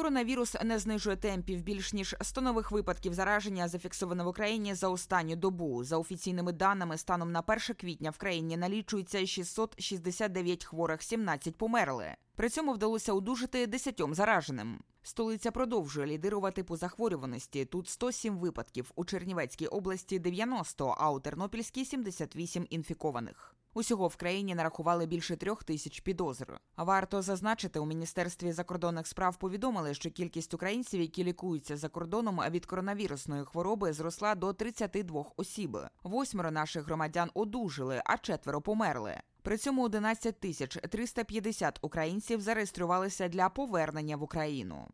Коронавірус не знижує темпів. Більш ніж 100 нових випадків зараження зафіксовано в Україні за останню добу. За офіційними даними, станом на 1 квітня в країні налічується 669 хворих, 17 померли. При цьому вдалося одужати 10 зараженим. Столиця продовжує лідирувати по захворюваності. Тут 107 випадків, у Чернівецькій області 90, а у Тернопільській 78 інфікованих. Усього в країні нарахували більше трьох тисяч підозр. Варто зазначити, у міністерстві закордонних справ повідомили, що кількість українців, які лікуються за кордоном від коронавірусної хвороби, зросла до 32 осіб. Восьмеро наших громадян одужали, а четверо померли. При цьому 11 тисяч 350 українців зареєструвалися для повернення в Україну.